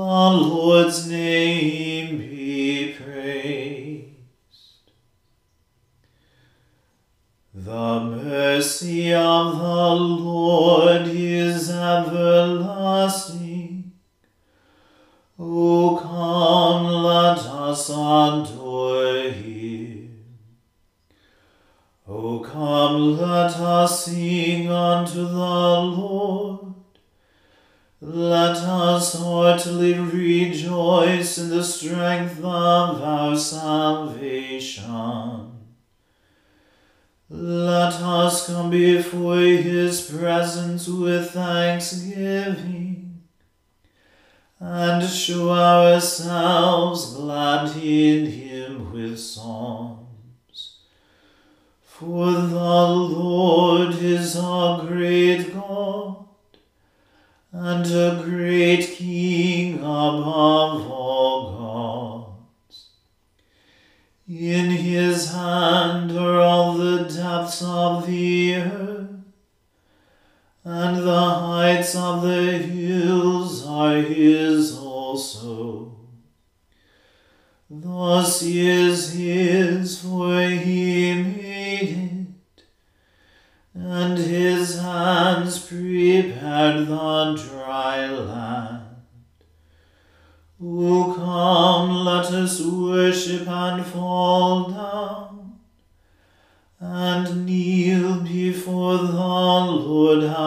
The Lord's name be praised. The mercy of the Lord For the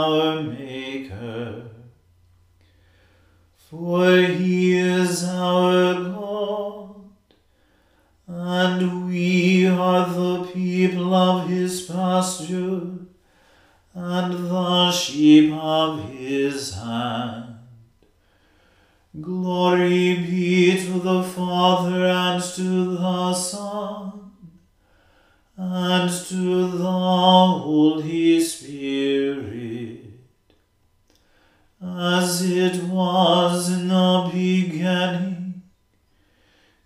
our Maker. For he is our God, and we are the people of his pasture, and the sheep of his hand. Glory be to the Father and to the Son and to the Holy Spirit, as it was in the beginning,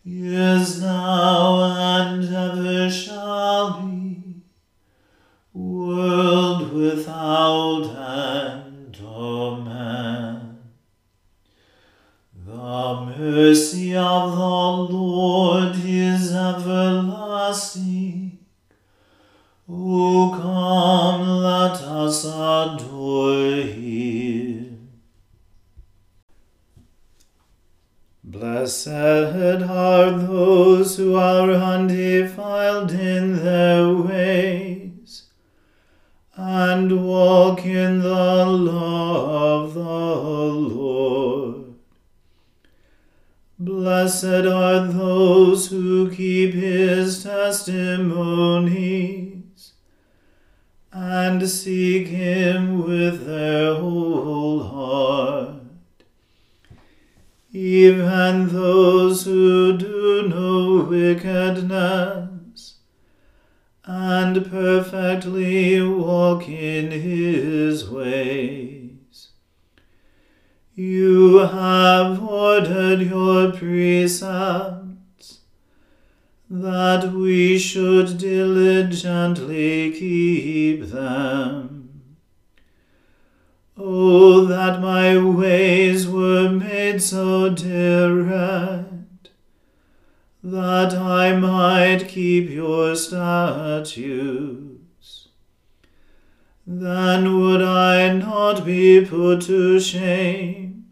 is now, and ever shall be, world without end. Amen. The mercy of the Lord do no wickedness and perfectly walk in his ways. You have ordered your precepts, that we should diligently keep them. Oh, that my ways were made so direct, that I might keep your statutes then would I not be put to shame,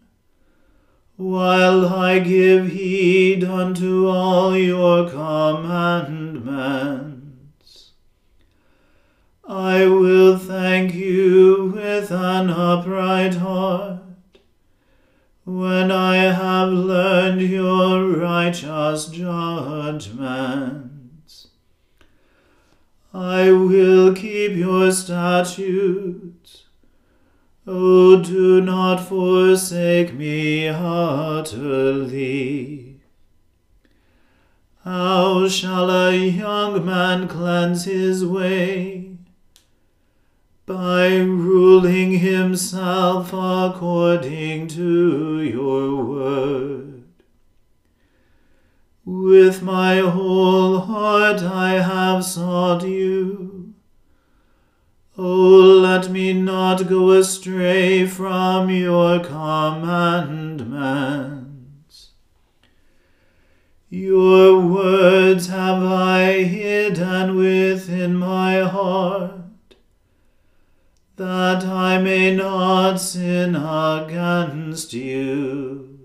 while I give heed unto all your commandments. Let me not go astray from your commandments. Your words have I hidden within my heart, that I may not sin against you.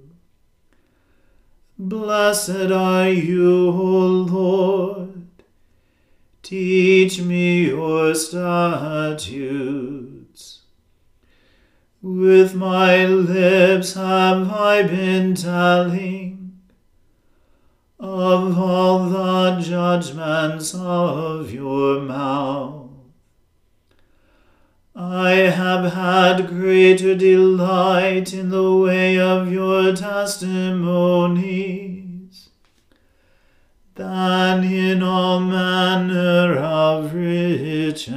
Blessed are you, O Lord. Teach me your statutes. With my lips have I been telling of all the judgments of your mouth. I have had greater delight in the way of your testimonies than in all manner of riches.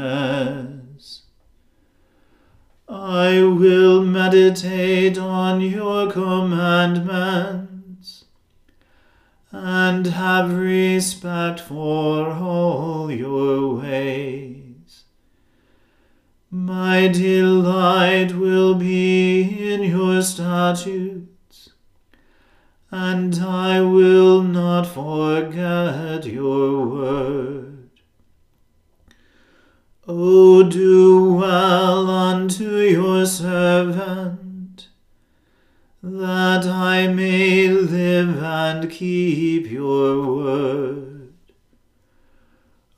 I will meditate on your commandments and have respect for all your ways. My delight will be in your statutes, and I will not forget your word. O do well unto your servant, that I may live and keep your word.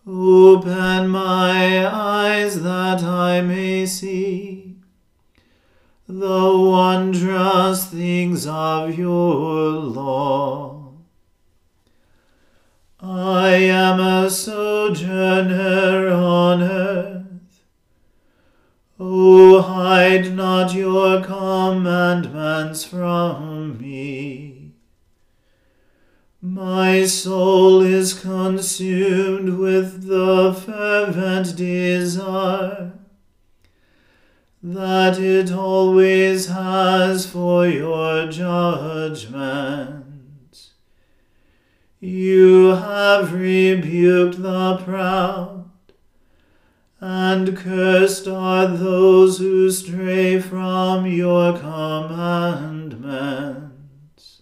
Open my eyes that I may see the wondrous things of your law. I am a sojourner on earth. O hide not your commandments from me. My soul is consumed with the fervent desire that it always has for your judgment. You have rebuked the proud, and cursed are those who stray from your commandments.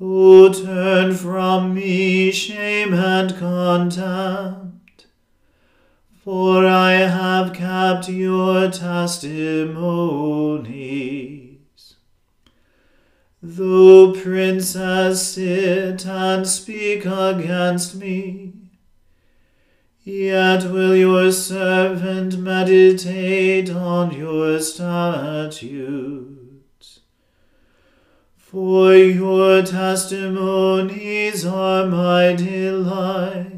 O turn from me shame and contempt, for I have kept your testimonies. Though princes sit and speak against me, yet will your servant meditate on your statutes. For your testimonies are my delight,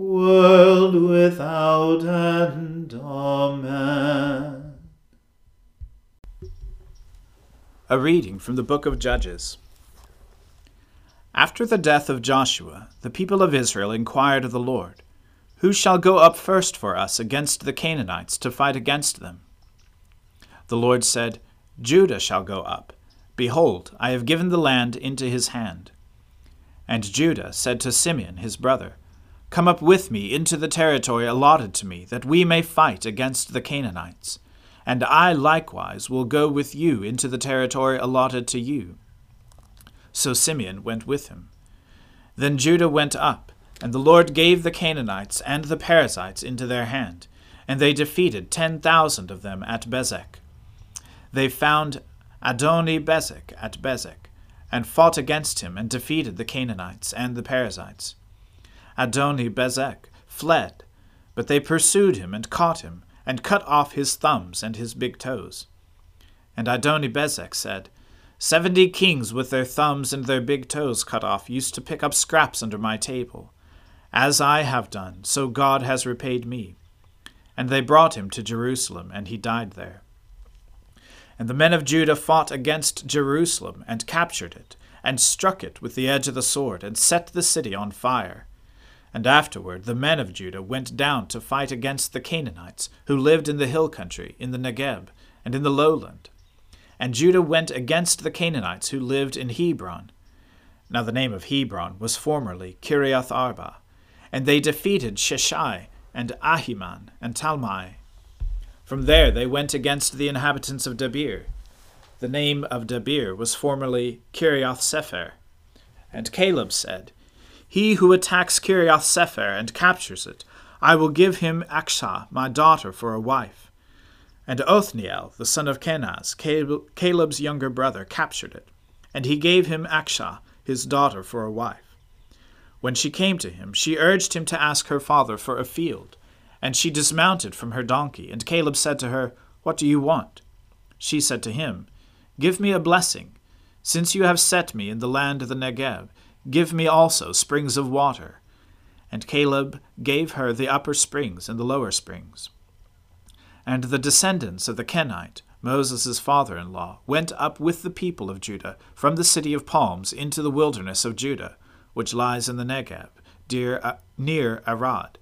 world without end. Amen. A reading from the book of Judges. After the death of Joshua, the people of Israel inquired of the Lord, Who shall go up first for us against the Canaanites to fight against them? The Lord said, Judah shall go up. Behold, I have given the land into his hand. And Judah said to Simeon his brother, Come up with me into the territory allotted to me, that we may fight against the Canaanites. And I likewise will go with you into the territory allotted to you. So Simeon went with him. Then Judah went up, and the Lord gave the Canaanites and the Perizzites into their hand, and they defeated ten thousand of them at Bezek. They found Adoni Bezek at Bezek, and fought against him, and defeated the Canaanites and the Perizzites. Adoni Bezek fled, but they pursued him and caught him, and cut off his thumbs and his big toes. And Adoni Bezek said, Seventy kings with their thumbs and their big toes cut off used to pick up scraps under my table. As I have done, so God has repaid me. And they brought him to Jerusalem, and he died there. And the men of Judah fought against Jerusalem, and captured it, and struck it with the edge of the sword, and set the city on fire. And afterward the men of Judah went down to fight against the Canaanites, who lived in the hill country, in the Negeb, and in the lowland. And Judah went against the Canaanites who lived in Hebron. Now the name of Hebron was formerly Kiriath Arba. And they defeated Sheshai, and Ahiman, and Talmai, from there they went against the inhabitants of Debir. The name of Debir was formerly Kiriath Sepher. And Caleb said, He who attacks Kiriath Sepher and captures it, I will give him Achsah, my daughter, for a wife. And Othniel, the son of Kenaz, Caleb's younger brother, captured it, and he gave him Achsah, his daughter, for a wife. When she came to him, she urged him to ask her father for a field. And she dismounted from her donkey, and Caleb said to her, What do you want? She said to him, Give me a blessing. Since you have set me in the land of the Negeb, give me also springs of water. And Caleb gave her the upper springs and the lower springs. And the descendants of the Kenite, Moses' father in law, went up with the people of Judah from the city of palms into the wilderness of Judah, which lies in the Negeb, uh, near Arad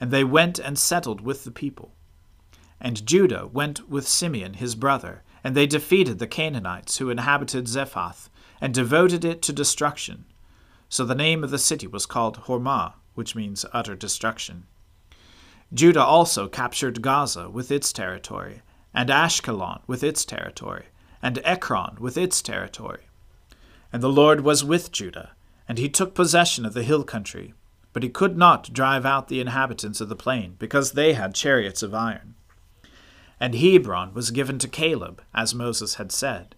and they went and settled with the people. And Judah went with Simeon his brother, and they defeated the Canaanites who inhabited Zephath, and devoted it to destruction. So the name of the city was called Hormah, which means utter destruction. Judah also captured Gaza with its territory, and Ashkelon with its territory, and Ekron with its territory. And the Lord was with Judah, and he took possession of the hill country, but he could not drive out the inhabitants of the plain, because they had chariots of iron. And Hebron was given to Caleb, as Moses had said,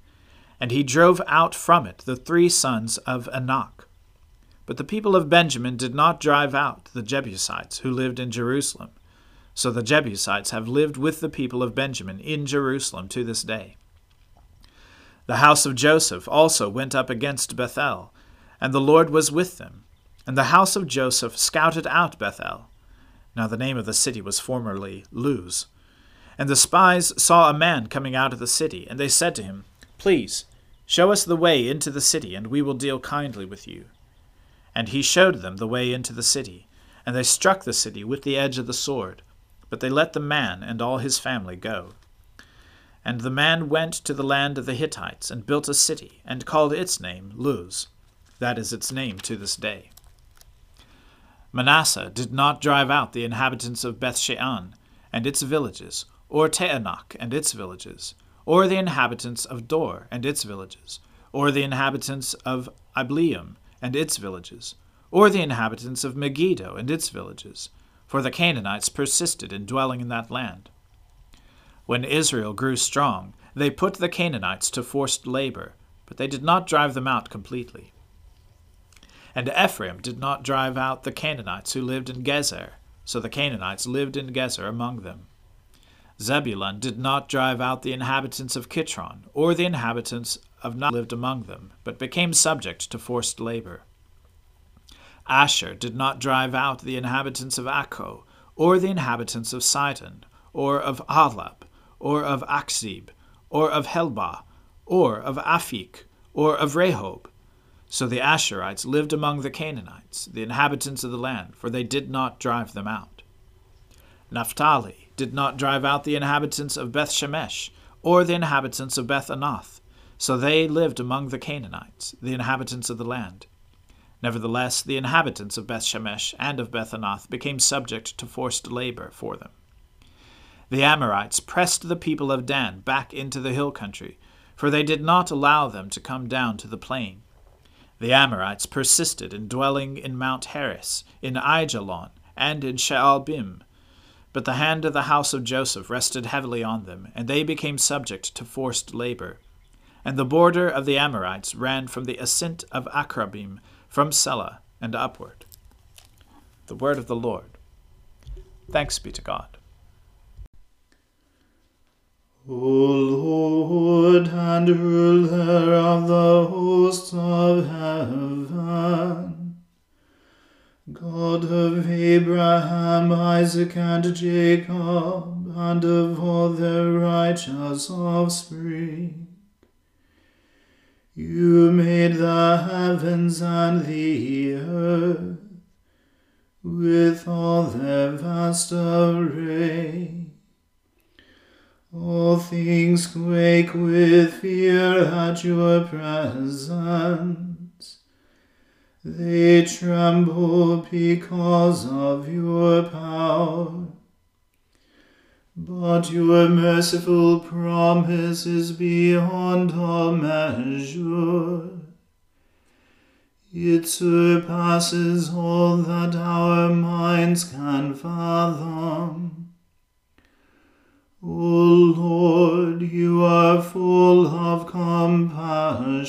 and he drove out from it the three sons of Anak. But the people of Benjamin did not drive out the Jebusites who lived in Jerusalem. So the Jebusites have lived with the people of Benjamin in Jerusalem to this day. The house of Joseph also went up against Bethel, and the Lord was with them and the house of Joseph scouted out Bethel. Now the name of the city was formerly Luz. And the spies saw a man coming out of the city, and they said to him, Please, show us the way into the city, and we will deal kindly with you. And he showed them the way into the city, and they struck the city with the edge of the sword, but they let the man and all his family go. And the man went to the land of the Hittites, and built a city, and called its name Luz. That is its name to this day. Manasseh did not drive out the inhabitants of Bethshean and its villages, or Taanach and its villages, or the inhabitants of Dor and its villages, or the inhabitants of Ibleam and its villages, or the inhabitants of Megiddo and its villages, for the Canaanites persisted in dwelling in that land. When Israel grew strong, they put the Canaanites to forced labor, but they did not drive them out completely. And Ephraim did not drive out the Canaanites who lived in Gezer, so the Canaanites lived in Gezer among them. Zebulun did not drive out the inhabitants of Kitron, or the inhabitants of not lived among them, but became subject to forced labor. Asher did not drive out the inhabitants of Akko, or the inhabitants of Sidon, or of Ahlab, or of Achzib, or of Helbah, or of Aphik, or of Rehob. So the Asherites lived among the Canaanites, the inhabitants of the land, for they did not drive them out. Naphtali did not drive out the inhabitants of Beth Shemesh, or the inhabitants of Beth Anath, so they lived among the Canaanites, the inhabitants of the land. Nevertheless, the inhabitants of Beth Shemesh and of Beth Anath became subject to forced labor for them. The Amorites pressed the people of Dan back into the hill country, for they did not allow them to come down to the plain. The Amorites persisted in dwelling in Mount Heres, in Aijalon, and in Shaalbim. But the hand of the house of Joseph rested heavily on them, and they became subject to forced labor and the border of the Amorites ran from the ascent of Akrabbim, from Selah and upward. The word of the Lord. Thanks be to God. O Lord and ruler of the hosts of heaven, God of Abraham, Isaac, and Jacob, and of all their righteous offspring, you made the heavens and the earth with all their vast array. All things quake with fear at your presence. They tremble because of your power. But your merciful promise is beyond all measure. It surpasses all that our minds can fathom. O Lord, you are full of compassion,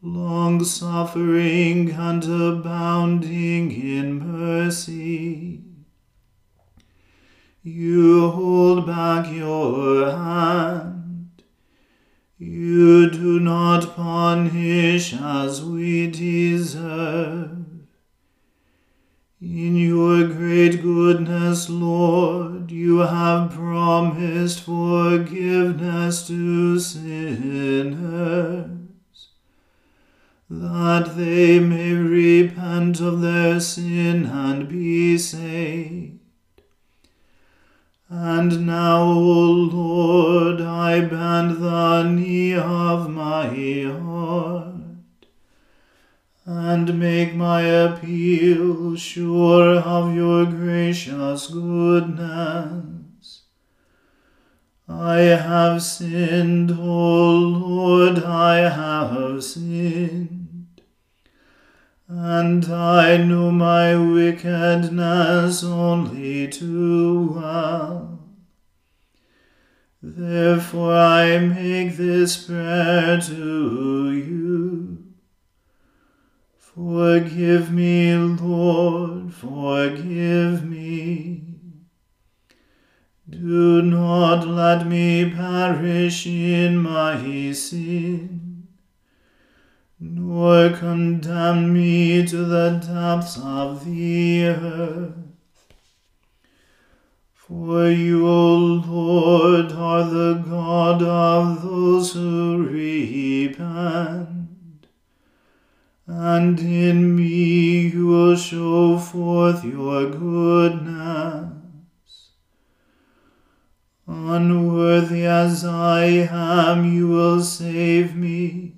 long suffering and abounding in mercy. You hold back your hand. You do not punish as we deserve. In your great goodness, Lord, you have promised forgiveness to sinners, that they may repent of their sin and be saved. And now, O Lord, I bend the knee of my heart, and make my appeal sure of your gracious goodness. I have sinned, O Lord, I have sinned and I know my wickedness only too well. Therefore I make this prayer to you. Forgive me, Lord, forgive me. Do not let me perish in my sin nor condemn me to the depths of the earth. For you, O Lord, are the God of those who repent, and in me you will show forth your goodness. Unworthy as I am, you will save me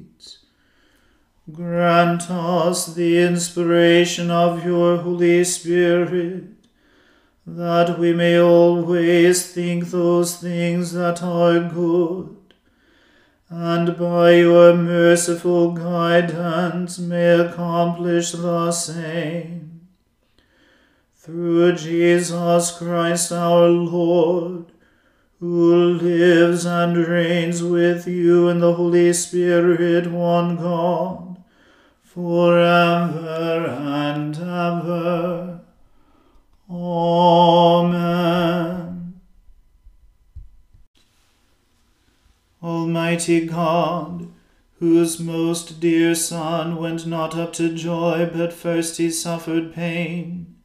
grant us the inspiration of your Holy Spirit that we may always think those things that are good, and by your merciful guidance may accomplish the same. Through Jesus Christ our Lord, who lives and reigns with you in the Holy Spirit, one God, for ever and ever. Amen. Almighty God, whose most dear Son went not up to joy, but first he suffered pain,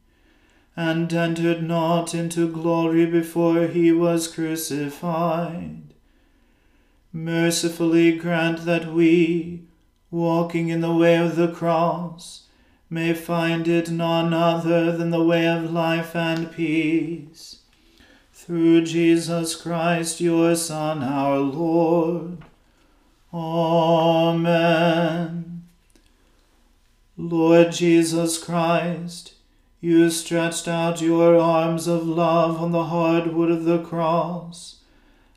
and entered not into glory before he was crucified, mercifully grant that we, walking in the way of the cross, may find it none other than the way of life and peace. Through Jesus Christ, your Son, our Lord. Amen. Lord Jesus Christ, you stretched out your arms of love on the hard wood of the cross,